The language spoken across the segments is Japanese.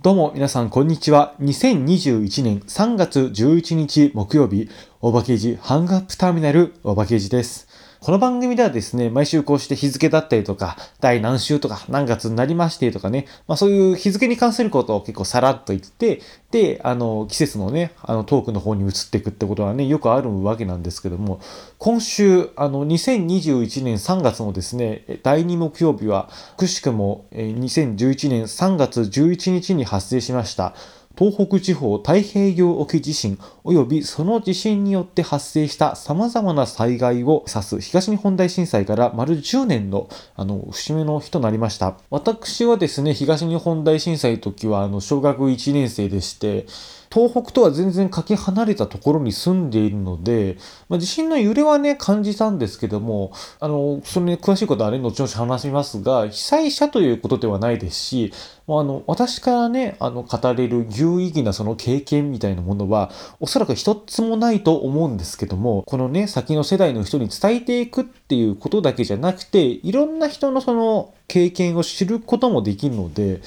どうも皆さんこんにちは。2021年3月11日木曜日、おばけじハングアップターミナルおばけじです。この番組ではですね、毎週こうして日付だったりとか、第何週とか何月になりましてとかね、まあそういう日付に関することを結構さらっと言って、で、あの、季節のね、あのトークの方に移っていくってことはね、よくあるわけなんですけども、今週、あの、2021年3月のですね、第2木曜日は、くしくも2011年3月11日に発生しました。東北地方太平洋沖地震及びその地震によって発生した様々な災害を指す東日本大震災から丸10年のあの節目の日となりました。私はですね、東日本大震災の時はあの小学1年生でして、東北とは全然かけ離れたところに住んでいるので、まあ、地震の揺れはね、感じたんですけども、あの、それに詳しいことはね、後々話しますが、被災者ということではないですし、あの、私からね、あの、語れる有意義なその経験みたいなものは、おそらく一つもないと思うんですけども、このね、先の世代の人に伝えていくっていうことだけじゃなくて、いろんな人のその経験を知ることもできるので、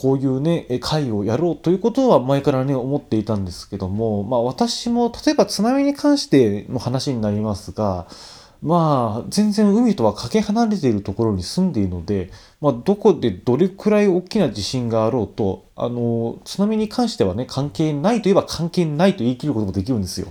こういうね、会をやろうということは前からね、思っていたんですけども、まあ私も、例えば津波に関しての話になりますが、まあ、全然海とはかけ離れているところに住んでいるので、まあ、どこでどれくらい大きな地震があろうと、あの、津波に関してはね、関係ないといえば関係ないと言い切ることもできるんですよ。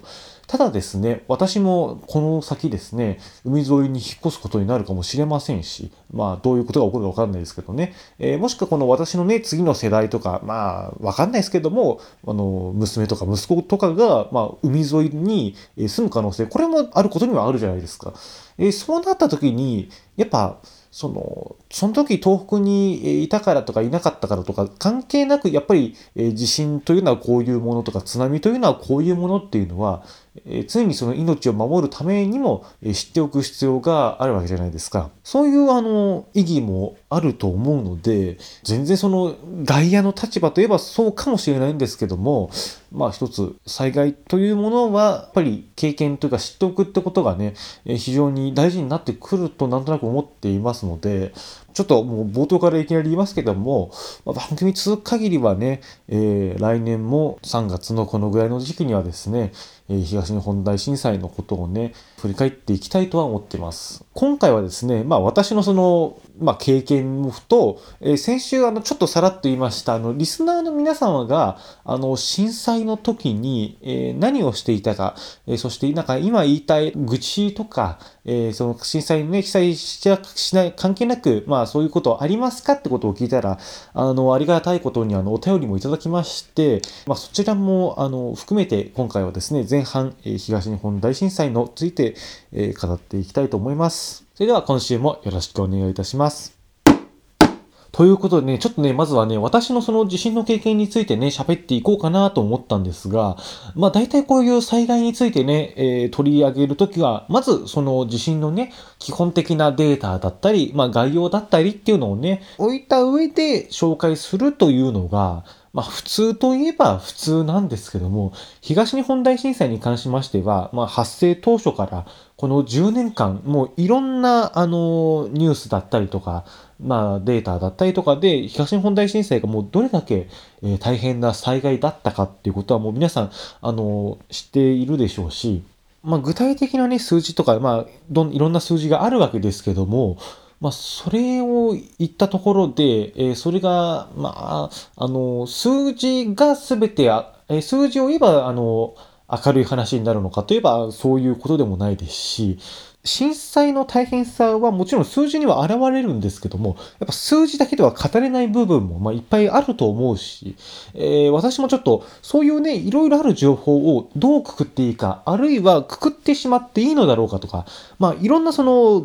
ただですね、私もこの先ですね、海沿いに引っ越すことになるかもしれませんし、まあどういうことが起こるかわかんないですけどね、えー、もしくはこの私のね、次の世代とか、まあわかんないですけども、あの、娘とか息子とかが、まあ海沿いに住む可能性、これもあることにはあるじゃないですか。えー、そうなった時に、やっぱ、その、その時東北にいたからとかいなかったからとか関係なく、やっぱり地震というのはこういうものとか津波というのはこういうものっていうのは、常にその命を守るためにも、知っておく必要があるわけじゃないですか。そういうあの意義もあると思うので、全然その外野の立場といえばそうかもしれないんですけども、まあ一つ災害というものはやっぱり経験というか知っておくってことがね、非常に大事になってくるとなんとなく思っていますので、ちょっともう冒頭からいきなり言いますけども、まあ、番組続く限りはね、えー、来年も3月のこのぐらいの時期にはですね、えー、東日本大震災のことをね、振り返っていきたいとは思っています。今回はですね、まあ私のその、まあ経験と、えー、先週あのちょっとさらっと言いました、あのリスナーの皆様が、あの震災の時に、えー、何をしていたか、えー、そしてなんか今言いたい愚痴とか、えー、その震災にね、被災しちゃ、しない、関係なく、まあそういうことありますかってことを聞いたら、あの、ありがたいことにあの、お便りもいただきまして、まあそちらも、あの、含めて今回はですね、前半、え、東日本大震災のついて、え、語っていきたいと思います。それでは今週もよろしくお願いいたします。ということでね、ちょっとね、まずはね、私のその地震の経験についてね、喋っていこうかなと思ったんですが、まあ大体こういう災害についてね、えー、取り上げるときは、まずその地震のね、基本的なデータだったり、まあ概要だったりっていうのをね、置いた上で紹介するというのが、まあ普通といえば普通なんですけども、東日本大震災に関しましては、まあ発生当初からこの10年間、もういろんなあのニュースだったりとか、まあデータだったりとかで、東日本大震災がもうどれだけ、え、大変な災害だったかっていうことはもう皆さん、あの、知っているでしょうし、まあ具体的なね、数字とか、まあどんいろんな数字があるわけですけども、まあ、それを言ったところで、えー、それが、まあ、あの、数字がすべてあ、えー、数字を言えば、あの、明るい話になるのかといえば、そういうことでもないですし、震災の大変さはもちろん数字には現れるんですけども、やっぱ数字だけでは語れない部分もまいっぱいあると思うし、えー、私もちょっとそういうね、いろいろある情報をどうくくっていいか、あるいはくくってしまっていいのだろうかとか、まあいろんなその、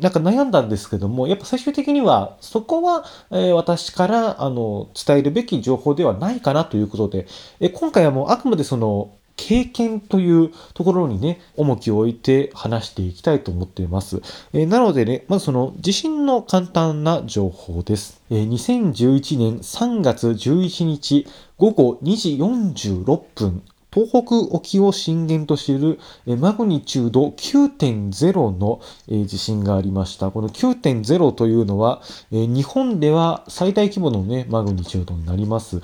なんか悩んだんですけども、やっぱ最終的にはそこは、え、私からあの伝えるべき情報ではないかなということで、え、今回はもうあくまでその経験というところにね、重きを置いて話していきたいと思っています。えー、なのでね、まずその地震の簡単な情報です。えー、2011年3月11日午後2時46分東北沖を震源としているマグニチュード9.0の地震がありました。この9.0というのは、日本では最大規模のね、マグニチュードになります。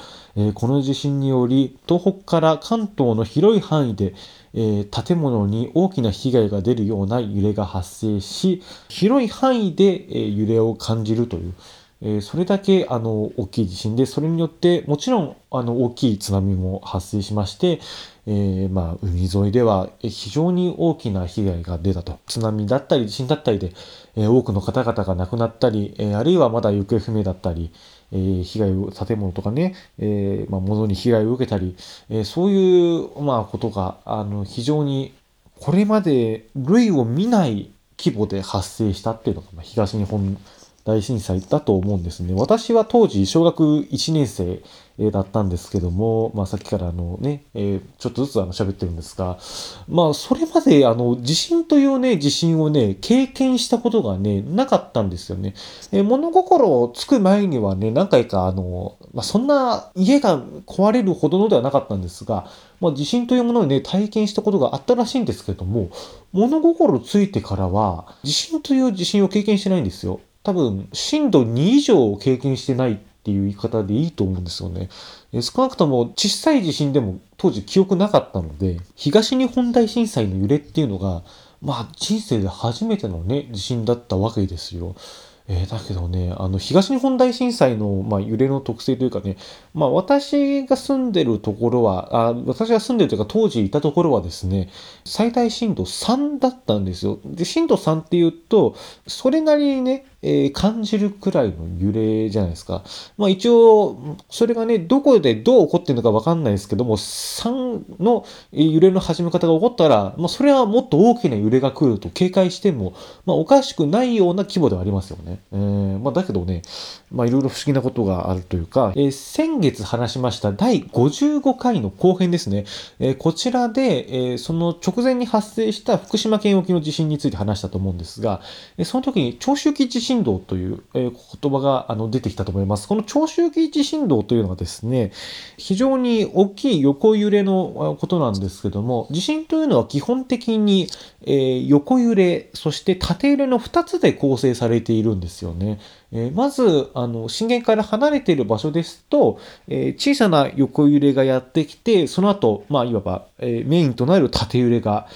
この地震により、東北から関東の広い範囲で建物に大きな被害が出るような揺れが発生し、広い範囲で揺れを感じるという、えそれだけあの大きい地震で、それによってもちろんあの大きい津波も発生しまして、え、まあ海沿いでは非常に大きな被害が出たと。津波だったり地震だったりで、え、多くの方々が亡くなったり、え、あるいはまだ行方不明だったり、え、被害を、建物とかね、え、まあ物に被害を受けたり、え、そういう、まあことが、あの、非常にこれまで類を見ない規模で発生したっていうのが、東日本大震災だと思うんですね。私は当時小学1年生だったんですけども、まあさっきからあのね、え、ちょっとずつあの喋ってるんですが、まあそれまであの地震というね、地震をね、経験したことがね、なかったんですよね。え、物心つく前にはね、何回かあの、まあそんな家が壊れるほどのではなかったんですが、まあ地震というものをね、体験したことがあったらしいんですけども、物心ついてからは、地震という地震を経験してないんですよ。多分、震度2以上を経験してないっていう言い方でいいと思うんですよね。少なくとも小さい地震でも当時記憶なかったので、東日本大震災の揺れっていうのが、まあ人生で初めてのね、地震だったわけですよ。えー、だけどね、あの、東日本大震災の、まあ、揺れの特性というかね、まあ、私が住んでるところは、あ私が住んでるというか、当時いたところはですね、最大震度3だったんですよ。で、震度3っていうと、それなりにね、え、感じるくらいの揺れじゃないですか。まあ一応、それがね、どこでどう起こってるのかわかんないですけども、3の揺れの始め方が起こったら、まあそれはもっと大きな揺れが来ると警戒しても、まあおかしくないような規模ではありますよね。えー、まあだけどね、まあいろいろ不思議なことがあるというか、えー、先月話しました第55回の後編ですね。えー、こちらで、え、その直前に発生した福島県沖の地震について話したと思うんですが、え、その時に長周期地震振動という、え言葉があの出てきたと思います。この長周期地震動というのはですね、非常に大きい横揺れのことなんですけども、地震というのは基本的に、え、横揺れ、そして縦揺れの2つで構成されているんですよね。え、まず、あの、震源から離れている場所ですと、え、小さな横揺れがやってきて、その後、まあ、いわば、えメインとなる縦揺れが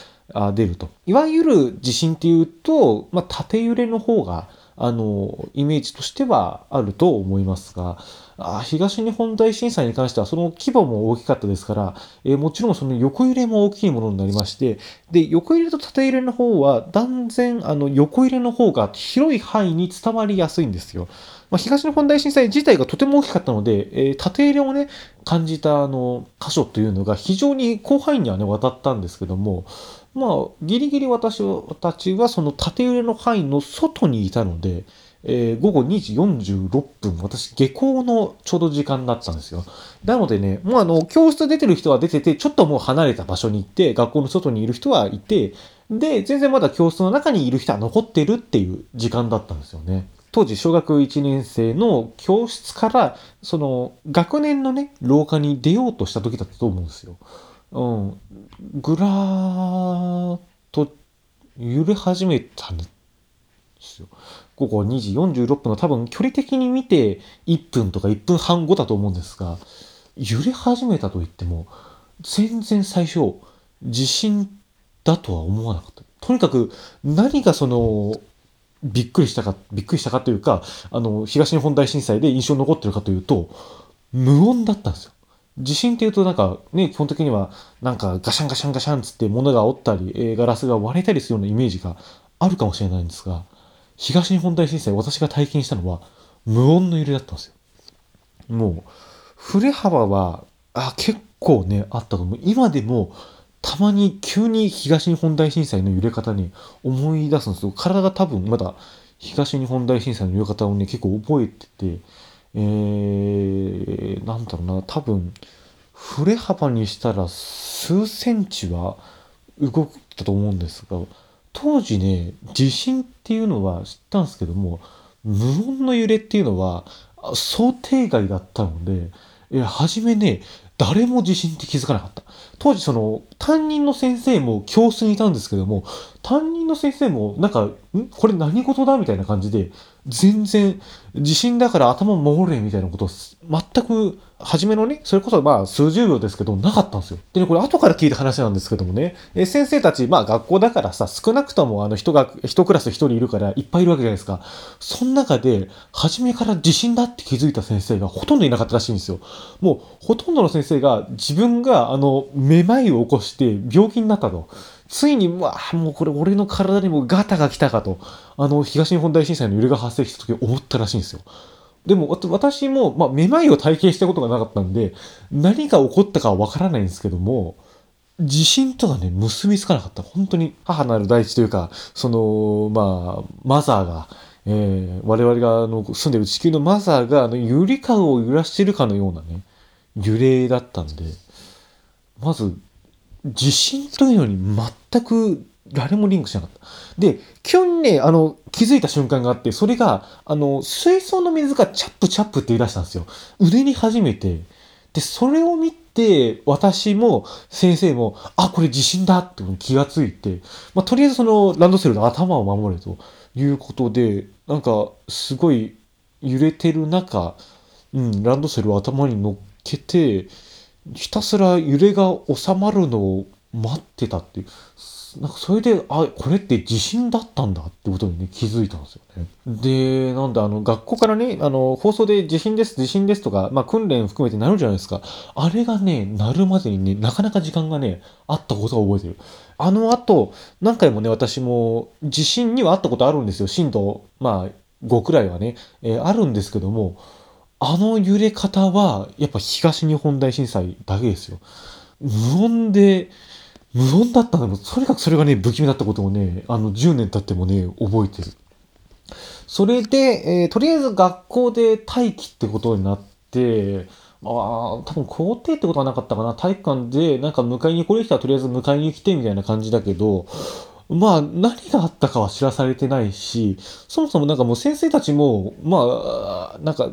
出ると。いわゆる地震っていうと、まあ、縦揺れの方が、あの、イメージとしてはあると思いますが、あ東日本大震災に関してはその規模も大きかったですから、えー、もちろんその横揺れも大きいものになりまして、で、横揺れと縦揺れの方は断然あの横揺れの方が広い範囲に伝わりやすいんですよ。まあ、東日本大震災自体がとても大きかったので、えー、縦揺れをね、感じたあの箇所というのが非常に広範囲にはね、渡ったんですけども、まあ、ギリギリ私たちはその縦揺れの範囲の外にいたので、えー、午後2時46分、私、下校のちょうど時間だったんですよ。なのでね、もうあの、教室出てる人は出てて、ちょっともう離れた場所に行って、学校の外にいる人はいて、で、全然まだ教室の中にいる人は残ってるっていう時間だったんですよね。当時、小学1年生の教室から、その、学年のね、廊下に出ようとした時だったと思うんですよ。うん、ぐらーっと揺れ始めたんですよ。午後2時46分の多分距離的に見て1分とか1分半後だと思うんですが、揺れ始めたと言っても、全然最初、地震だとは思わなかった。とにかく何がその、びっくりしたか、びっくりしたかというか、あの、東日本大震災で印象に残ってるかというと、無音だったんですよ。地震っていうとなんかね、基本的にはなんかガシャンガシャンガシャンつって物が折ったり、えー、ガラスが割れたりするようなイメージがあるかもしれないんですが、東日本大震災私が体験したのは無音の揺れだったんですよ。もう、振れ幅は、あ、結構ね、あったと思う。今でも、たまに急に東日本大震災の揺れ方に思い出すんですよ。体が多分まだ東日本大震災の揺れ方をね、結構覚えてて、えー、なんだろうな、多分、振れ幅にしたら数センチは動くたと思うんですが、当時ね、地震っていうのは知ったんですけども、無音の揺れっていうのは想定外だったので、え初めね、誰も地震って気づかなかった。当時その担任の先生も教室にいたんですけども、担任の先生もなんか、ん？これ何事だ？みたいな感じで、全然地震だから頭守れみたいなこと全く初めのね、それこそまあ数十秒ですけど、なかったんですよ。でね、これ後から聞いた話なんですけどもね、え先生たち、まあ学校だからさ、少なくともあの人が、一クラス一人いるからいっぱいいるわけじゃないですか。その中で、初めから地震だって気づいた先生がほとんどいなかったらしいんですよ。もう、ほとんどの先生が自分があの、めまいを起こして病気になったと。ついに、わあ、もうこれ俺の体にもガタが来たかと、あの、東日本大震災の揺れが発生した時思ったらしいんですよ。でも、私も、まあ、めまいを体験したことがなかったんで、何が起こったかはわからないんですけども、地震とはね、結びつかなかった。本当に母なる大地というか、その、まあ、マザーが、えー、我々があの住んでる地球のマザーがあのゆりかごを揺らしてるかのようなね、揺れだったんで、まず、地震というのに全く誰もリンクしなかった。で、急にね、あの、気づいた瞬間があって、それが、あの、水槽の水がチャップチャップって言い出したんですよ。腕に始めて。で、それを見て、私も先生も、あ、これ地震だって気がついて、まあ、とりあえずそのランドセルの頭を守れということで、なんか、すごい揺れてる中、うん、ランドセルを頭に乗っけて、ひたすら揺れが収まるのを待ってたっていう。なんかそれで、あ、これって地震だったんだってことにね、気づいたんですよね。で、なんであの、学校からね、あの、放送で地震です、地震ですとか、まあ訓練含めてなるじゃないですか。あれがね、なるまでにね、なかなか時間がね、あったことを覚えてる。あの後、何回もね、私も地震にはあったことあるんですよ。震度、まあ、5くらいはね、えー、あるんですけども、あの揺れ方は、やっぱ東日本大震災だけですよ。無音で、無音だったんだけど、とにかくそれがね、不気味だったことをね、あの、10年経ってもね、覚えてる。それで、えー、とりあえず学校で待機ってことになって、ああ、多分校庭ってことはなかったかな。体育館で、なんか迎えに来れる人はとりあえず迎えに来てみたいな感じだけど、まあ、何があったかは知らされてないし、そもそもなんかもう先生たちも、まあ、なんか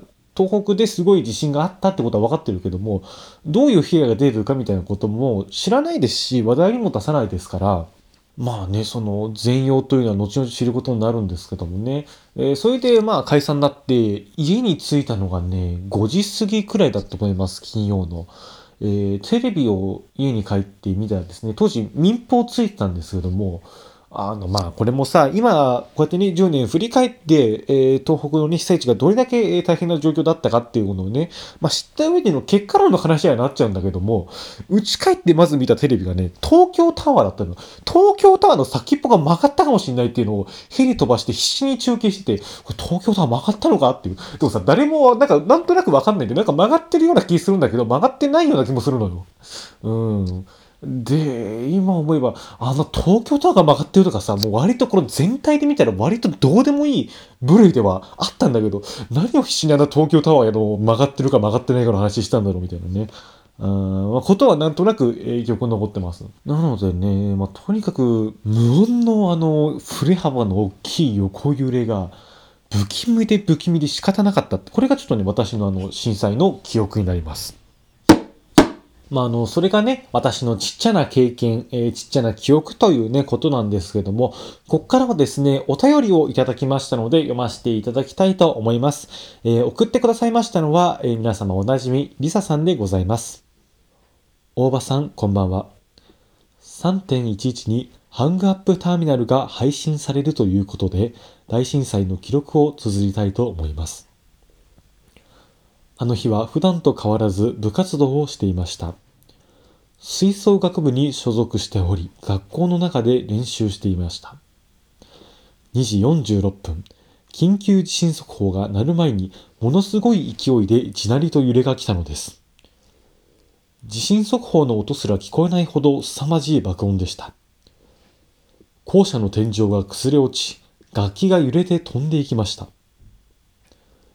東北ですごい地震があったってことは分かってるけども、どういう被害が出るかみたいなことも知らないですし、話題にも出さないですから、まあね、その全容というのは後々知ることになるんですけどもね。えー、それでまあ解散になって、家に着いたのがね、5時過ぎくらいだったと思います、金曜の。えー、テレビを家に帰ってみたらですね、当時民放ついてたんですけども、あの、まあ、これもさ、今、こうやってね、10年振り返って、えー、東北のね、被災地がどれだけ大変な状況だったかっていうのをね、まあ、知った上での結果論の話にはなっちゃうんだけども、打ち帰ってまず見たテレビがね、東京タワーだったの。東京タワーの先っぽが曲がったかもしれないっていうのをヘリ飛ばして必死に中継してて、これ東京タワー曲がったのかっていう。でもさ、誰も、なんか、なんとなくわかんないんで、なんか曲がってるような気するんだけど、曲がってないような気もするのよ。うん。で、今思えば、あの東京タワーが曲がってるとかさ、もう割とこれ全体で見たら割とどうでもいい部類ではあったんだけど、何を必死にあの東京タワーの曲がってるか曲がってないかの話したんだろうみたいなね。うん、ことはなんとなく影響が残ってます。なのでね、まあ、とにかく無音のあの振れ幅の大きい横揺れが不気味で不気味で仕方なかった。これがちょっとね、私のあの震災の記憶になります。まあ、あの、それがね、私のちっちゃな経験、えー、ちっちゃな記憶というね、ことなんですけども、こっからはですね、お便りをいただきましたので、読ませていただきたいと思います。えー、送ってくださいましたのは、えー、皆様おなじみ、りささんでございます。大場さん、こんばんは。3.11にハングアップターミナルが配信されるということで、大震災の記録を綴りたいと思います。あの日は普段と変わらず部活動をしていました。吹奏楽部に所属しており、学校の中で練習していました。2時46分、緊急地震速報が鳴る前にものすごい勢いで地鳴りと揺れが来たのです。地震速報の音すら聞こえないほど凄まじい爆音でした。校舎の天井が崩れ落ち、楽器が揺れて飛んでいきました。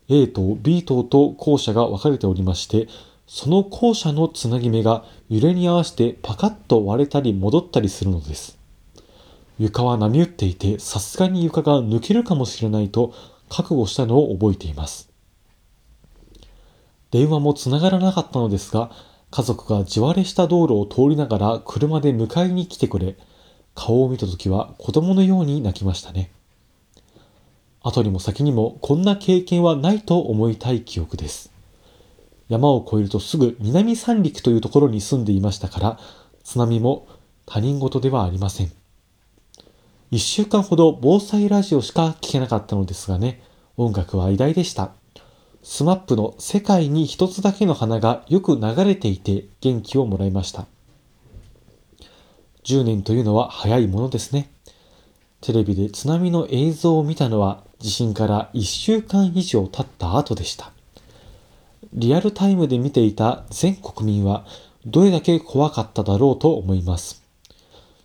A 棟 B 棟と校舎が分かれておりまして、その校舎のつなぎ目が揺れに合わせてパカッと割れたり戻ったりするのです。床は波打っていて、さすがに床が抜けるかもしれないと覚悟したのを覚えています。電話もつながらなかったのですが、家族が地割れした道路を通りながら車で迎えに来てくれ、顔を見た時は子供のように泣きましたね。後にも先にもこんな経験はないと思いたい記憶です。山を越えるとすぐ南三陸というところに住んでいましたから、津波も他人事ではありません。一週間ほど防災ラジオしか聞けなかったのですがね、音楽は偉大でした。スマップの世界に一つだけの花がよく流れていて元気をもらいました。10年というのは早いものですね。テレビで津波の映像を見たのは地震から1週間以上経った後でした。リアルタイムで見ていた全国民はどれだけ怖かっただろうと思います。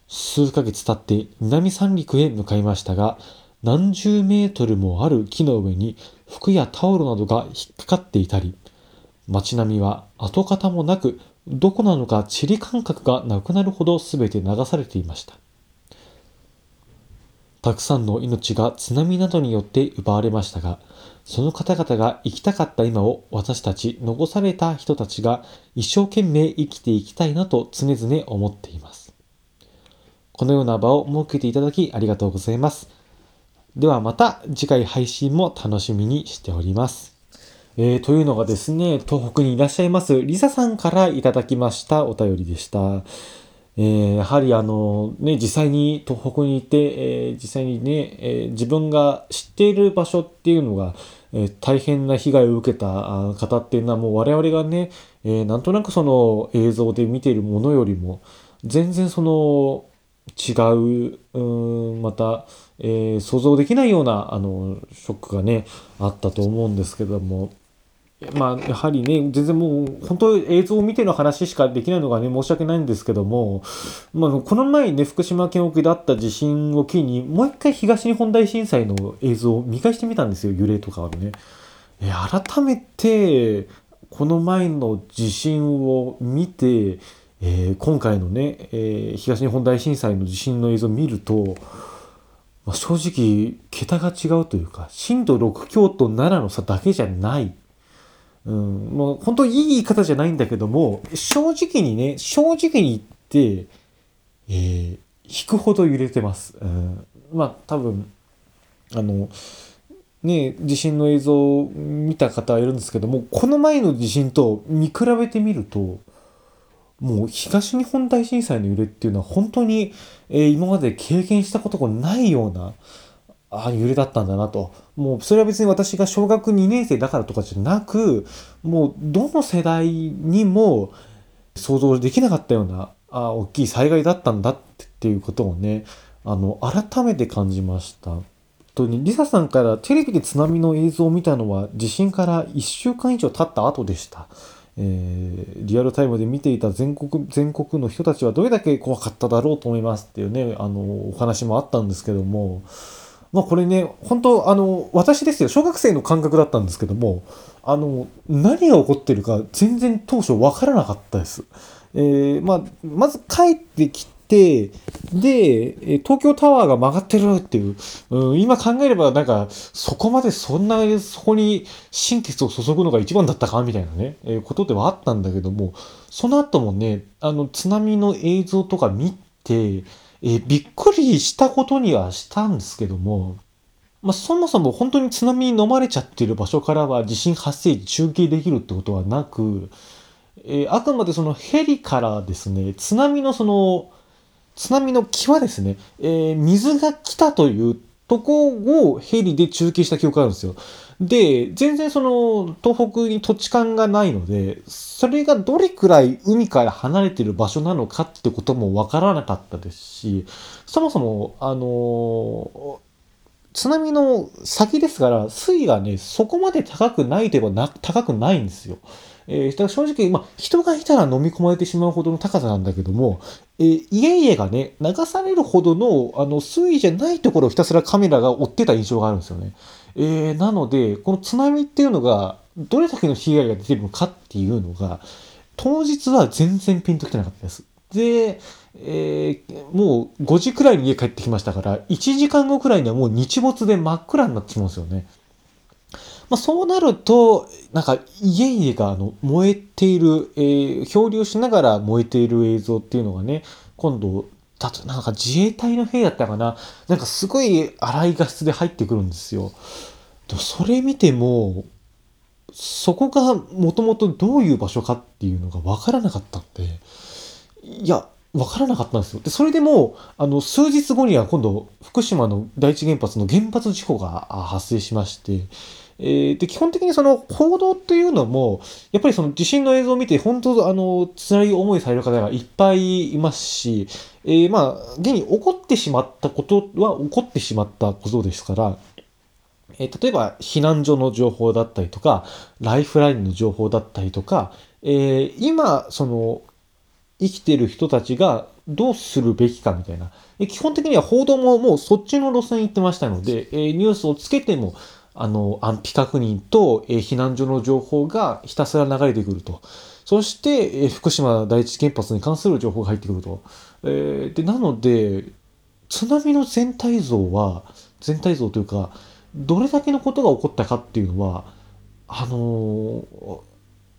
数ヶ月経って南三陸へ向かいましたが、何十メートルもある木の上に服やタオルなどが引っかかっていたり、街並みは跡形もなく、どこなのか地理感覚がなくなるほど全て流されていました。たくさんの命が津波などによって奪われましたが、その方々が生きたかった今を私たち残された人たちが一生懸命生きていきたいなと常々思っています。このような場を設けていただきありがとうございます。ではまた次回配信も楽しみにしております。えー、というのがですね、東北にいらっしゃいますリサさんからいただきましたお便りでした。えー、やはりあの、ね、実際に東北にいて、えー、実際にね、えー、自分が知っている場所っていうのが、え大変な被害を受けた方っていうのはもう我々がね、えなんとなくその映像で見ているものよりも全然その違う、うん、また、え、想像できないような、あの、ショックがね、あったと思うんですけども、まあ、やはりね、全然もう、本当映像を見ての話しかできないのがね、申し訳ないんですけども、まあ、この前ね、福島県沖であった地震を機に、もう一回東日本大震災の映像を見返してみたんですよ、揺れとかをね。改めて、この前の地震を見て、えー、今回のね、えー、東日本大震災の地震の映像を見ると、まあ、正直、桁が違うというか、震度6強と7の差だけじゃない。うん、もう本当にいい言い方じゃないんだけども、正直にね、正直に言って、えー、引くほど揺れてます。うん、まあ多分、あの、ね、地震の映像を見た方はいるんですけども、この前の地震と見比べてみると、もう東日本大震災の揺れっていうのは本当に、えー、今まで経験したことがないようなあ揺れだったんだなと。もうそれは別に私が小学2年生だからとかじゃなく、もうどの世代にも想像できなかったようなあ大きい災害だったんだっていうことをね、あの改めて感じました。とにリサさんからテレビで津波の映像を見たのは地震から1週間以上経った後でした。えー、リアルタイムで見ていた全国全国の人たちはどれだけ怖かっただろうと思いますっていうねあのお話もあったんですけどもまあこれね本当あの私ですよ小学生の感覚だったんですけどもあの何が起こってるか全然当初分からなかったです。えー、まあ、まず帰ってきて、で、東京タワーが曲がってるっていう、うん、今考えればなんか、そこまでそんな、そこに心血を注ぐのが一番だったかみたいなね、えー、ことではあったんだけども、その後もね、あの、津波の映像とか見て、えー、びっくりしたことにはしたんですけども、まあ、そもそも本当に津波に飲まれちゃってる場所からは地震発生時中継できるってことはなく、えー、あくまでそのヘリからですね、津波のその、津波の際ですね、えー、水が来たというとこをヘリで中継した記憶があるんですよ。で、全然その東北に土地勘がないので、それがどれくらい海から離れてる場所なのかってこともわからなかったですし、そもそも、あの津波の先ですから、水位がね、そこまで高くないといえばな高くないんですよ。えー、正直、まあ、人がいたら飲み込まれてしまうほどの高さなんだけども、えー、家々がね、流されるほどの、あの、水位じゃないところをひたすらカメラが追ってた印象があるんですよね。えー、なので、この津波っていうのが、どれだけの被害が出てるのかっていうのが、当日は全然ピンときてなかったです。で、えー、もう5時くらいに家帰ってきましたから、1時間後くらいにはもう日没で真っ暗になってしまうんですよね。まあ、そうなると、なんか家々があの燃えている、えー、漂流しながら燃えている映像っていうのがね、今度、だとなんか自衛隊の兵だったかな、なんかすごい荒い画質で入ってくるんですよ。でもそれ見ても、そこがもともとどういう場所かっていうのが分からなかったんで、いや、分からなかったんですよ。で、それでも、あの、数日後には今度、福島の第一原発の原発事故が発生しまして、えー、で、基本的にその報道というのも、やっぱりその地震の映像を見て、本当、あの、辛い思いされる方がいっぱいいますし、えー、まあ、現に起こってしまったことは起こってしまったことですから、えー、例えば避難所の情報だったりとか、ライフラインの情報だったりとか、えー、今、その、生きてる人たちがどうするべきかみたいな。基本的には報道ももうそっちの路線行ってましたので、えニュースをつけても、あの、安否確認と、え避難所の情報がひたすら流れてくると。そして、え福島第一原発に関する情報が入ってくると。えー、で、なので、津波の全体像は、全体像というか、どれだけのことが起こったかっていうのは、あのー、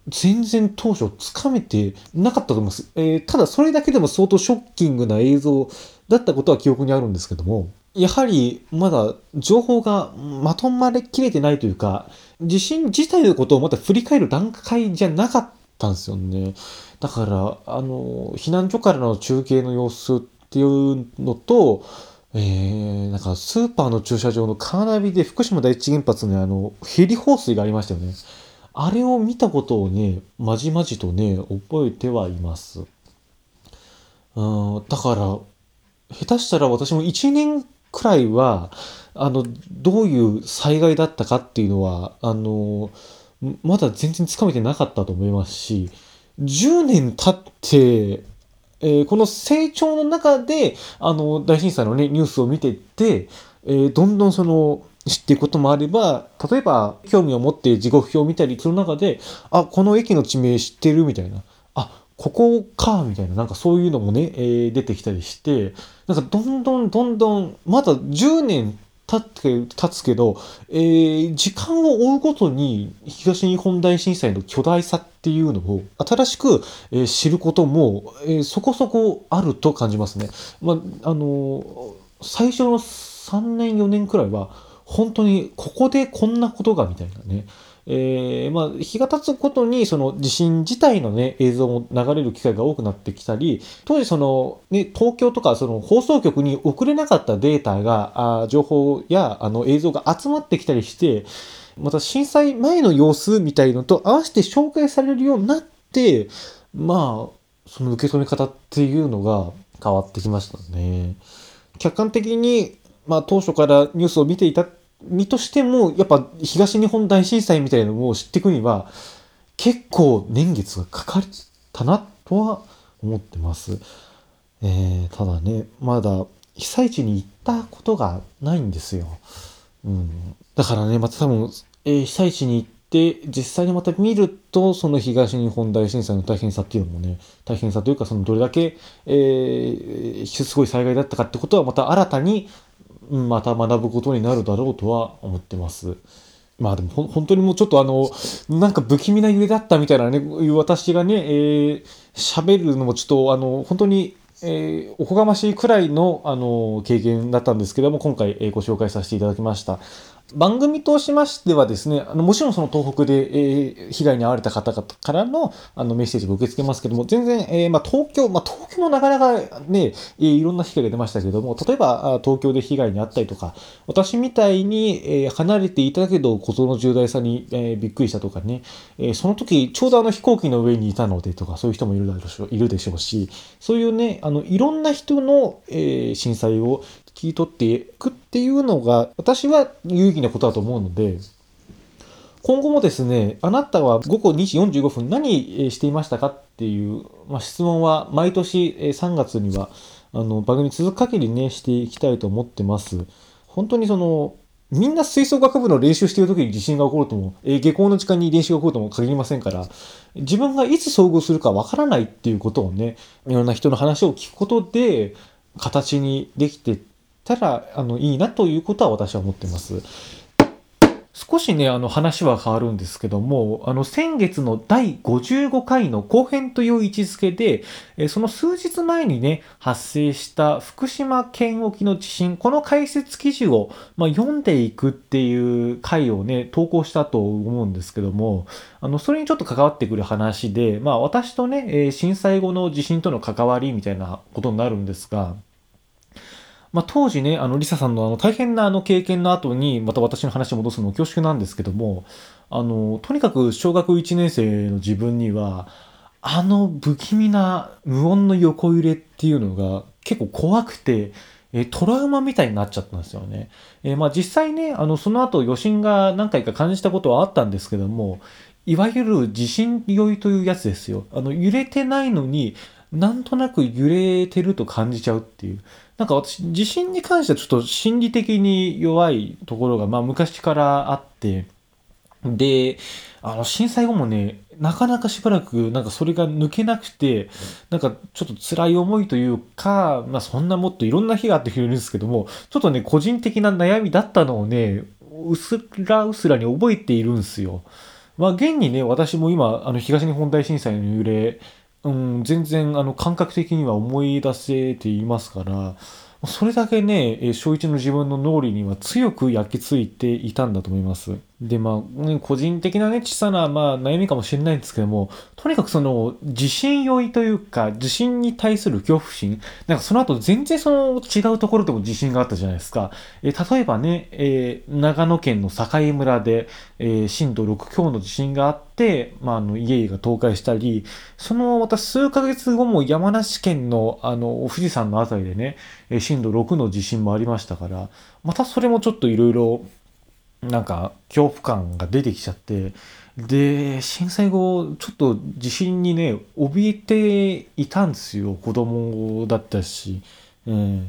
全然当初つかめてなかったと思います。えー、ただそれだけでも相当ショッキングな映像だったことは記憶にあるんですけども、やはりまだ情報がまとまりきれてないというか、地震自体のことをまた振り返る段階じゃなかったんですよね。だから、あの、避難所からの中継の様子っていうのと、えー、なんかスーパーの駐車場のカーナビで福島第一原発のあの、ヘリ放水がありましたよね。あれを見たことをね、まじまじとね、覚えてはいます。うん、だから、下手したら私も1年くらいは、あの、どういう災害だったかっていうのは、あの、まだ全然つかめてなかったと思いますし、10年経って、えー、この成長の中で、あの、大震災のね、ニュースを見てって、えー、どんどんその、知っていくこともあれば、例えば、興味を持って時刻表を見たりする中で、あ、この駅の地名知ってるみたいな。あ、ここか、みたいな、なんかそういうのもね、えー、出てきたりして、なんかどんどんどんどん、まだ10年経って、経つけど、えー、時間を追うごとに東日本大震災の巨大さっていうのを新しく、えー、知ることも、えー、そこそこあると感じますね。まあ、あの最初の3年4年くらいは、本当にここでこんなことがみたいなね。えー、まあ、日が経つことに、その地震自体のね、映像も流れる機会が多くなってきたり、当時その、ね、東京とかその放送局に送れなかったデータが、あ情報やあの映像が集まってきたりして、また震災前の様子みたいのと合わせて紹介されるようになって、まあ、その受け止め方っていうのが変わってきましたね。客観的に、まあ当初からニュースを見ていた身としても、やっぱ東日本大震災みたいなのを知っていくには、結構年月がかかったなとは思ってます。えー、ただね、まだ被災地に行ったことがないんですよ。うん。だからね、また多分、えー、被災地に行って、実際にまた見ると、その東日本大震災の大変さっていうのもね、大変さというか、そのどれだけ、えー、すごい災害だったかってことはまた新たにまた学ぶことになるだろうとは思ってます。まあでも本当にもうちょっとあの、なんか不気味な揺れだったみたいなね、私がね、えー、喋るのもちょっとあの、本当にえー、おこがましいくらいの、あの経験だったんですけども、今回、えー、ご紹介させていただきました。番組としましてはですね、あのもちろんその東北で、えー、被害に遭われた方々からのあのメッセージを受け付けますけども、全然、えー、まあ、東京、まあ、東京もなかなかね、えー、いろんな被害が出ましたけども、例えば東京で被害に遭ったりとか、私みたいに、え、離れていたけど、事の重大さに、え、びっくりしたとかね、え、その時ちょうどあの飛行機の上にいたのでとか、そういう人もいるだろいるでしょうし、そういうね、あのいろんな人の、え、震災を聞き取っていくっていうのが、私は有意義なことだと思うので、今後もですね、あなたは午後2時45分何していましたかっていう、まあ、質問は毎年3月にはあの番組続く限りね、していきたいと思ってます。本当にその、みんな吹奏楽部の練習している時に地震が起こるとも、えー、下校の時間に練習が起こるとも限りませんから、自分がいつ遭遇するかわからないっていうことをね、いろんな人の話を聞くことで、形にできてたら、あの、いいなということは私は思ってます。少しね、あの話は変わるんですけども、あの先月の第55回の後編という位置づけで、えその数日前にね、発生した福島県沖の地震、この解説記事を、まあ、読んでいくっていう回をね、投稿したと思うんですけども、あの、それにちょっと関わってくる話で、まあ私とね、え震災後の地震との関わりみたいなことになるんですが、まあ、当時ね、あの、リサさんのあの大変なあの経験の後に、また私の話を戻すの恐縮なんですけども、あの、とにかく小学1年生の自分には、あの不気味な無音の横揺れっていうのが結構怖くて、えトラウマみたいになっちゃったんですよね。えー、まあ実際ね、あの、その後余震が何回か感じたことはあったんですけども、いわゆる地震酔いというやつですよ。あの、揺れてないのに、なんとなく揺れてると感じちゃうっていう。なんか私、地震に関してはちょっと心理的に弱いところが、まあ昔からあって、で、あの、震災後もね、なかなかしばらく、なんかそれが抜けなくて、なんかちょっと辛い思いというか、まあそんなもっといろんな日があってくれるんですけども、ちょっとね、個人的な悩みだったのをね、うすらうすらに覚えているんですよ。まあ現にね、私も今、あの東日本大震災の揺れ、うん、全然あの感覚的には思い出せていますから、それだけね、小一の自分の脳裏には強く焼き付いていたんだと思います。で、まあ、個人的なね、小さな、まあ、悩みかもしれないんですけども、とにかくその、地震酔いというか、地震に対する恐怖心、なんかその後全然その違うところでも地震があったじゃないですか。えー、例えばね、えー、長野県の境村で、えー、震度6強の地震があって、まあ、あの、家々が倒壊したり、そのまた数ヶ月後も山梨県の、あの、富士山のあたりでね、え震度6の地震もありましたから、またそれもちょっといろいろなんか恐怖感が出てきちゃってで震災後ちょっと地震にね怯えていたんですよ子供だったし、えー、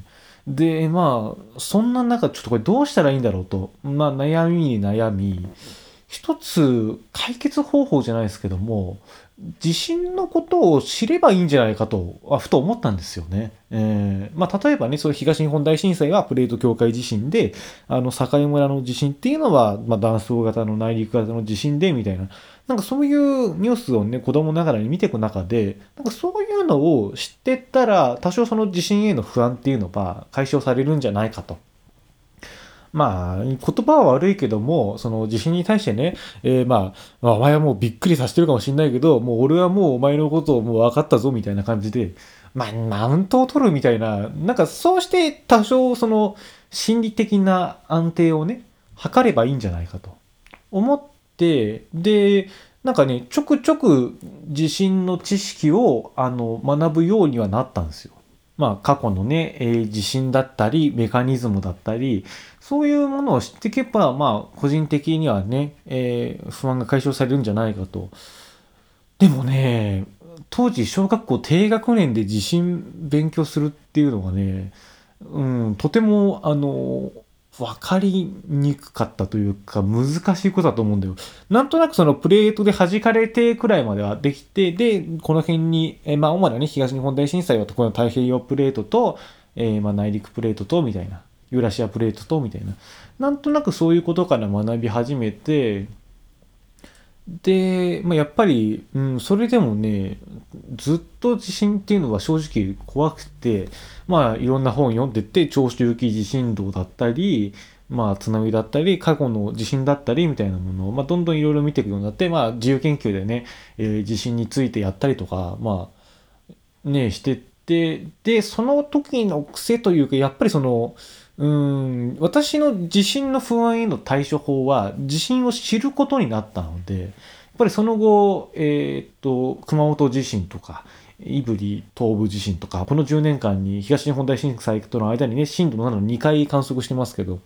でまあそんな中ちょっとこれどうしたらいいんだろうと、まあ、悩みに悩み。一つ解決方法じゃないですけども地震のことを知ればいいんじゃないかと、あふと思ったんですよね。えー、まあ、例えばね、それ東日本大震災はプレート境界地震で、あの、境村の地震っていうのは、まあ、断層型の内陸型の地震で、みたいな。なんかそういうニュースをね、子供ながらに見ていく中で、なんかそういうのを知ってったら、多少その地震への不安っていうのは解消されるんじゃないかと。まあ、言葉は悪いけども、その地震に対してね、えー、まあ、お前はもうびっくりさせてるかもしんないけど、もう俺はもうお前のことをもう分かったぞみたいな感じで、まあ、マウントを取るみたいな、なんかそうして多少その心理的な安定をね、測ればいいんじゃないかと思って、で、なんかね、ちょくちょく地震の知識をあの学ぶようにはなったんですよ。まあ過去のね、えー、地震だったり、メカニズムだったり、そういうものを知っていけば、まあ、個人的にはね、えー、不安が解消されるんじゃないかと。でもね、当時、小学校低学年で地震勉強するっていうのがね、うん、とても、あの、分かりにくかったというか、難しいことだと思うんだよ。なんとなくそのプレートで弾かれてくらいまではできて、で、この辺に、えまあ、主なね、東日本大震災はこの太平洋プレートと、えー、まあ、内陸プレートと、みたいな。ユーラシアプレートとみたいななんとなくそういうことから学び始めてで、まあ、やっぱり、うん、それでもねずっと地震っていうのは正直怖くてまあいろんな本読んでて長周期地震動だったりまあ津波だったり過去の地震だったりみたいなものを、まあ、どんどんいろいろ見ていくようになってまあ自由研究でね、えー、地震についてやったりとかまあねしてってでその時の癖というかやっぱりそのうん私の地震の不安への対処法は地震を知ることになったのでやっぱりその後、えー、っと熊本地震とか胆振東部地震とかこの10年間に東日本大震災との間にね震度7の2回観測してますけど、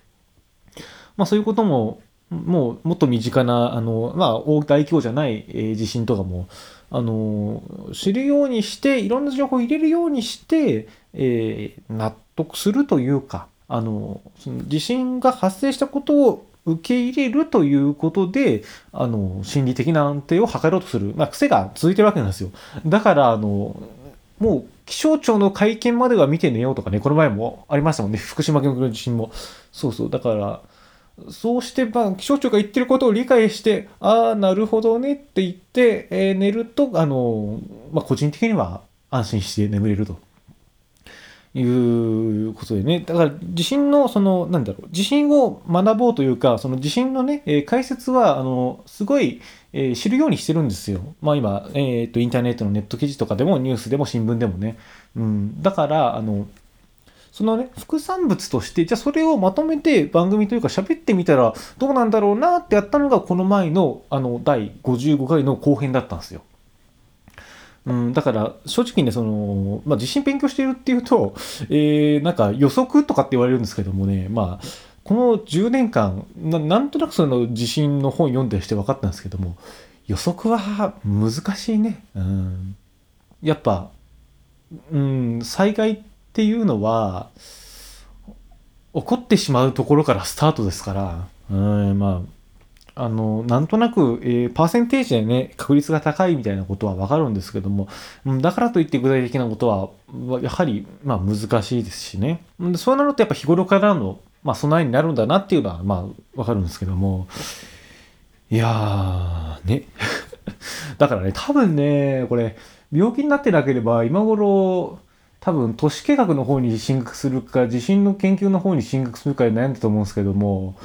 まあ、そういうことももうもっと身近なあの、まあ、大規模じゃない、え、地震とかもあの知るようにしていろんな情報を入れるようにして、えー、納得するというかあのその地震が発生したことを受け入れるということで、あの、心理的な安定を図ろうとする、まあ、癖が続いてるわけなんですよ。だから、あの、もう気象庁の会見までは見て寝ようとかね、この前もありましたもんね、福島県の地震も。そうそう、だから、そうして、まあ、気象庁が言ってることを理解して、ああ、なるほどねって言って、えー寝ると、あの、まあ、個人的には安心して眠れると。いうことでね。だから、地震の、その、なんだろう、地震を学ぼうというか、その地震のね、えー解説は、あの、すごい、えー知るようにしてるんですよ。まあ今、えっ、と、インターネットのネット記事とかでも、ニュースでも新聞でもね。うん。だから、あの、そのね、副産物として、じゃあそれをまとめて番組というか喋ってみたらどうなんだろうなってやったのがこの前のあの第55回の後編だったんですよ。うん、だから正直ね、その、まあ地震勉強しているっていうと、えー、なんか予測とかって言われるんですけどもね、まあ、この10年間な、なんとなくその地震の本読んでして分かったんですけども、予測は難しいね。うん。やっぱ、うん、災害っていうのは、起こってしまうところからスタートですから、うん、まあ、あの、なんとなく、えーパーセンテージでね、確率が高いみたいなことはわかるんですけども、だからといって具体的なことは、やはり、まあ難しいですしね。そうなるとやっぱ日頃からの、まあ備えになるんだなっていうのは、まあわかるんですけども、いやー、ね。だからね、多分ね、これ、病気になってなければ、今頃、多分都市計画の方に進学するか地震の研究の方に進学するかで悩んだと思うんですけども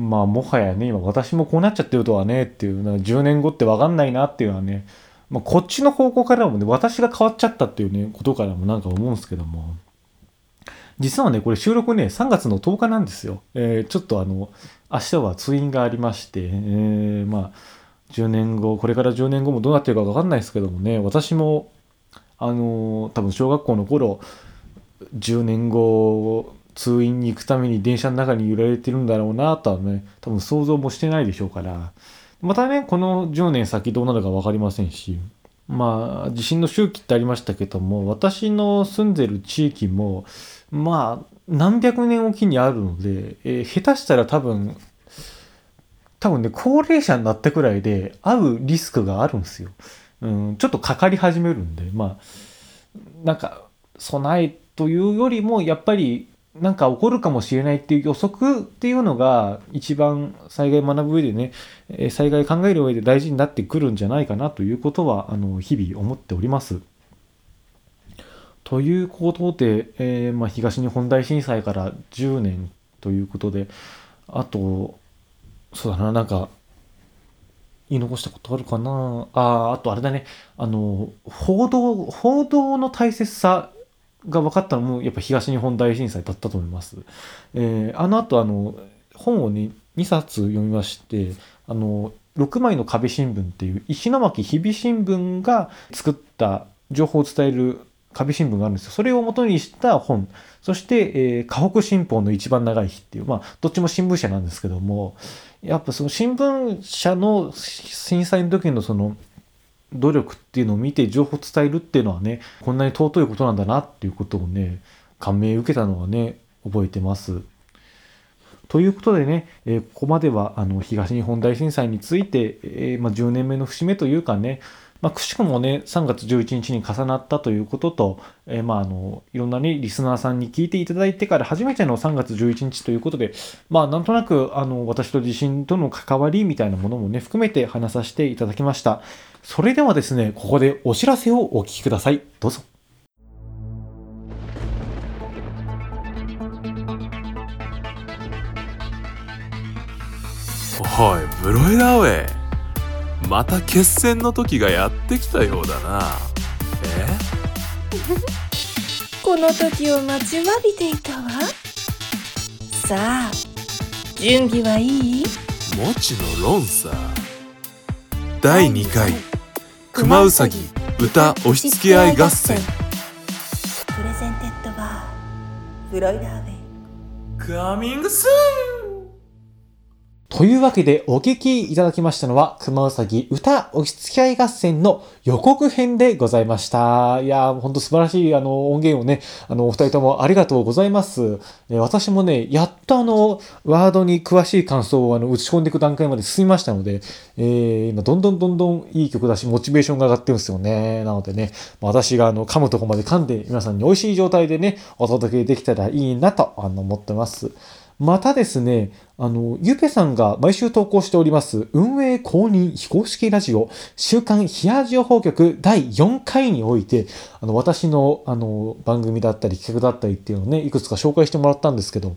まあもはやね今私もこうなっちゃってるとはねっていうなんか10年後って分かんないなっていうのはね、まあ、こっちの方向からもね私が変わっちゃったっていうねことからもなんか思うんですけども。実はねこれ収録ね3月の10日なんですよ、えーちょっとあの明日は通院がありまして、えーまあ10年後これから10年後もどうなってるか分かんないですけどもね私もあのー多分小学校の頃10年後通院に行くために電車の中に揺られてるんだろうなとはね多分想像もしてないでしょうからまたねこの10年先どうなるか分かりませんしまあ地震の周期ってありましたけども私の住んでる地域もまあ何百年おきにあるので、えー下手したら多分多分ね高齢者になったくらいで会うリスクがあるんですよ。うん、ちょっとかかり始めるんでまあなんか備えというよりもやっぱりなんか起こるかもしれないっていう予測っていうのが一番災害学ぶ上でね災害考える上で大事になってくるんじゃないかなということはあの日々思っております。ということで、えーまあ、東日本大震災から10年ということであとそうだななんか言い残したことあるかなああとあれだねあの報道報道の大切さが分かったのもやっぱ東日本大震災だったと思います。えーあの後あの本をね2冊読みましてあの6枚の壁新聞っていう石巻日々新聞が作った情報を伝える壁新聞があるんですよ。それを元にした本。そして、えー河北新報の一番長い日っていう、まあ、どっちも新聞社なんですけども、やっぱその新聞社の震災の時のその努力っていうのを見て情報を伝えるっていうのはね、こんなに尊いことなんだなっていうことをね、感銘受けたのはね、覚えてます。ということでね、えーここまではあの東日本大震災について、えーまあ、10年目の節目というかね、まあ、くしくもね、3月11日に重なったということと、えーまあ、あの、いろんなね、リスナーさんに聞いていただいてから初めての3月11日ということで、まあ、なんとなく、あの、私と地震との関わりみたいなものもね、含めて話させていただきました。それではですね、ここでお知らせをお聞きください。どうぞ。おいブロイダーウェイまた決戦の時がやってきたようだな。え？この時を待ちわびていたわ。さあ準備はいい？もちのロンさ。第2回熊うさぎ歌押し付け合い合戦。プレゼンテッドバーフロイダーウェイ。カミングスというわけでお聞きいただきましたのは、熊うさぎ歌押し付け合い合戦の予告編でございました。いやー、ほんと素晴らしいあの音源をね、あの、お二人ともありがとうございます。私もね、やっとあの、ワードに詳しい感想をあの打ち込んでいく段階まで進みましたので、えー今どんどんどんどんいい曲だし、モチベーションが上がってるんですよね。なのでね、私があの、噛むとこまで噛んで皆さんに美味しい状態でね、お届けできたらいいなとあの思ってます。またですね、あの、ゆうぺさんが毎週投稿しております、運営公認非公式ラジオ、週刊ヒア情報局第4回において、あの、私の、あの、番組だったり企画だったりっていうのをね、いくつか紹介してもらったんですけど、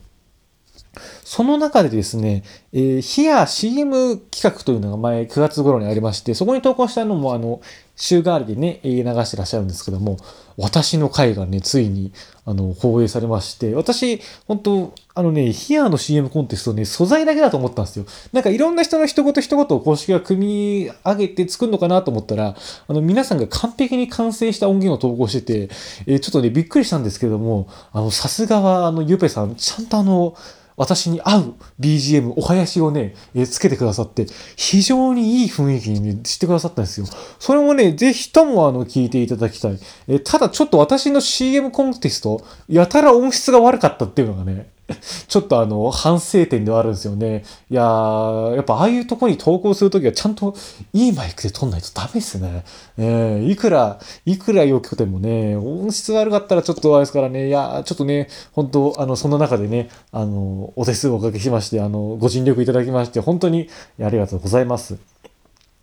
その中でですね、えー、ヒア CM 企画というのが前9月頃にありまして、そこに投稿したのもあの、週替わりでね、流してらっしゃるんですけども、私の回がね、ついに、あの、放映されまして、私、本当あのね、ヒアの CM コンテストね、素材だけだと思ったんですよ。なんかいろんな人の一言一言を公式が組み上げて作るのかなと思ったら、あの、皆さんが完璧に完成した音源を投稿してて、えーちょっとね、びっくりしたんですけども、あの、さすがは、あの、ゆぺさん、ちゃんとあの、私に合う BGM、お囃子をね、えつけてくださって、非常にいい雰囲気に、ね、してくださったんですよ。それもね、ぜひともあの、聞いていただきたい。えただちょっと私の CM コンテスト、やたら音質が悪かったっていうのがね、ちょっとあの、反省点ではあるんですよね。いやー、やっぱああいうとこに投稿するときはちゃんといいマイクで撮んないとダメですね。えーいくら、いくら良くてもね、音質悪かったらちょっとあれですからね、いやー、ちょっとね、本当あの、その中でね、あの、お手数をおかけしまして、あの、ご尽力いただきまして、本当にありがとうございます。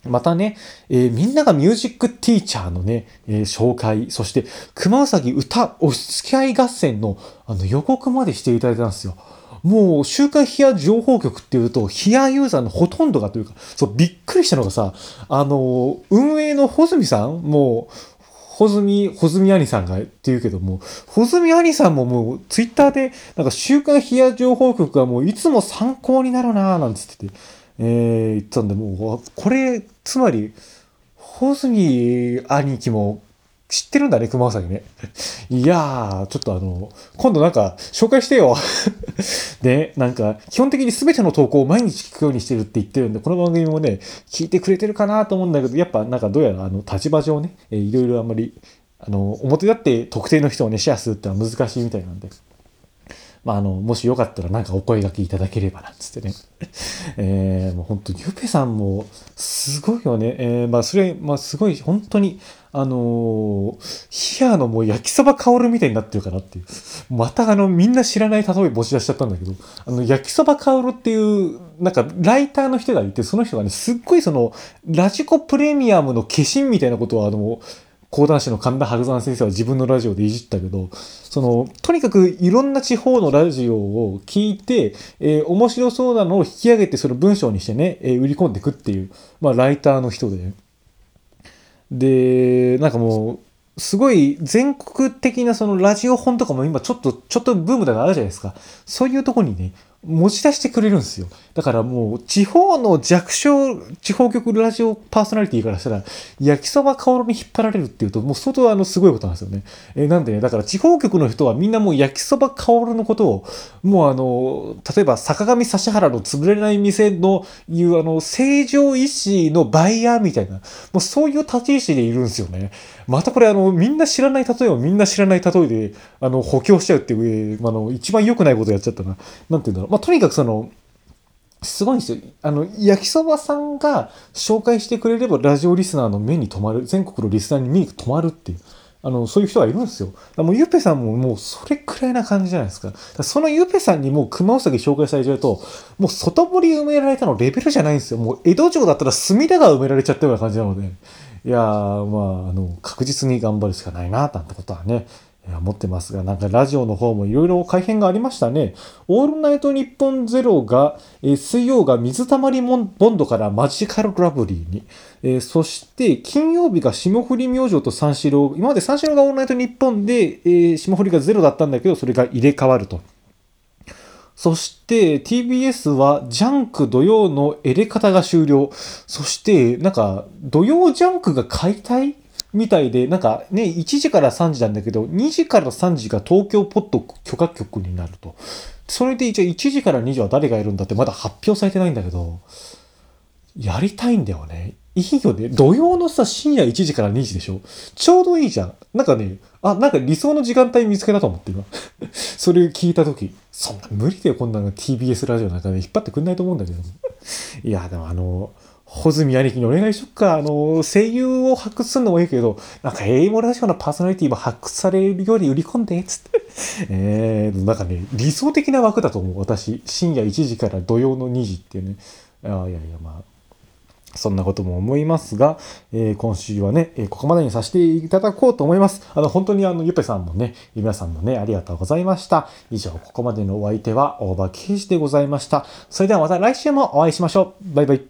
またね、えーみんながミュージックティーチャーのね、えー紹介、そして、熊うさぎ歌お付き合い合戦のあの予告までしていただいたんですよ。もう、週刊ヒア情報局っていうと、ヒアユーザーのほとんどがというか、そう、びっくりしたのがさ、あの、運営の穂積さんもう、穂積、穂積兄さんがって言うけども、穂積兄さんももう、ツイッターで、なんか、週刊ヒア情報局がもう、いつも参考になるなぁ、なんつってて、えー、言ったんで、もう、これ、つまり、穂積兄貴も知ってるんだね、熊うさぎね。いやー、ちょっとあの、今度なんか、紹介してよ。で、なんか、基本的に全ての投稿を毎日聞くようにしてるって言ってるんで、この番組もね、聞いてくれてるかなと思うんだけど、やっぱなんかどうやらあの、立場上ね、えーいろいろあんまり、あの、表立って特定の人をね、シェアするってのは難しいみたいなんで。まあ、あの、もしよかったらなんかお声掛けいただければなんつってね。えー、もう本当にゆぺさんも、すごいよね。えー、まあ、それ、まあ、すごい、本当に、あのー、ヒアのもう焼きそば香るみたいになってるかなっていう。またあの、みんな知らない例え持ち出しちゃったんだけど、あの、焼きそば香るっていう、なんか、ライターの人がいて、その人がね、すっごいその、ラジコプレミアムの化身みたいなことを、あの、講談師の神田春山先生は自分のラジオでいじったけど、その、とにかくいろんな地方のラジオを聞いて、えー面白そうなのを引き上げてその文章にしてね、えー売り込んでいくっていう、まあ、ライターの人で。で、なんかもう、すごい全国的なそのラジオ本とかも今ちょっと、ちょっとブームだがあるじゃないですか。そういうとこにね、持ち出してくれるんですよ。だからもう、地方の弱小、地方局ラジオパーソナリティからしたら、焼きそば香に引っ張られるっていうと、もう相当あの、すごいことなんですよね。えーなんでね、だから地方局の人はみんなもう焼きそば香のことを、もうあの、例えば坂上指原の潰れない店のいうあの、成城石のバイヤーみたいな、もうそういう立ち位置でいるんですよね。またこれあの、みんな知らない例えをみんな知らない例えで、あの、補強しちゃうっていう、あの、一番良くないことやっちゃったな。なんて言うんだろう。まあ、とにかくその、すごいんですよ。あの、焼きそばさんが紹介してくれればラジオリスナーの目に留まる、全国のリスナーに目に留まるっていう。あの、そういう人がいるんですよ。だもうゆっぺさんももうそれくらいな感じじゃないですか。かそのゆっぺさんにもう熊うさぎ紹介されちゃうと、もう外堀埋められたのレベルじゃないんですよ。もう江戸城だったら隅田川埋められちゃったような感じなので。いやー、まあ、あの、確実に頑張るしかないな、なんてことはね、いや思ってますが、なんかラジオの方もいろいろ改変がありましたね。オールナイトニッポンゼロが、えー水曜が水溜りボンドからマジカルラブリーに、えーそして金曜日が霜降り明星と三四郎、今まで三四郎がオールナイトニッポンで、えー霜降りがゼロだったんだけど、それが入れ替わると。そして TBS はジャンク土曜のエレ方が終了。そしてなんか土曜ジャンクが解体みたいで、なんかね、1時から3時なんだけど、2時から3時が東京ポッド許可局になると。それで一応1時から2時は誰がいるんだってまだ発表されてないんだけど、やりたいんだよね。いいよね。土曜のさ、深夜1時から2時でしょちょうどいいじゃん。なんかね、あ、なんか理想の時間帯見つけたと思って今。それ聞いたとき、そんな無理だよ、こんなの TBS ラジオなんかね、引っ張ってくんないと思うんだけど。いや、でもあの、穂積兄貴にお願いしよっか。あの、声優を発掘するのもいいけど、なんか、英語ラジオのパーソナリティも発掘されるより売り込んで、つって。えー、なんかね、理想的な枠だと思う。私、深夜1時から土曜の2時っていうね。あいやいや、まあ、そんなことも思いますが、えー今週はね、えーここまでにさせていただこうと思います。あの、本当にあの、ゆぺさんもね、皆さんもね、ありがとうございました。以上、ここまでのお相手は、大場圭司でございました。それではまた来週もお会いしましょう。バイバイ。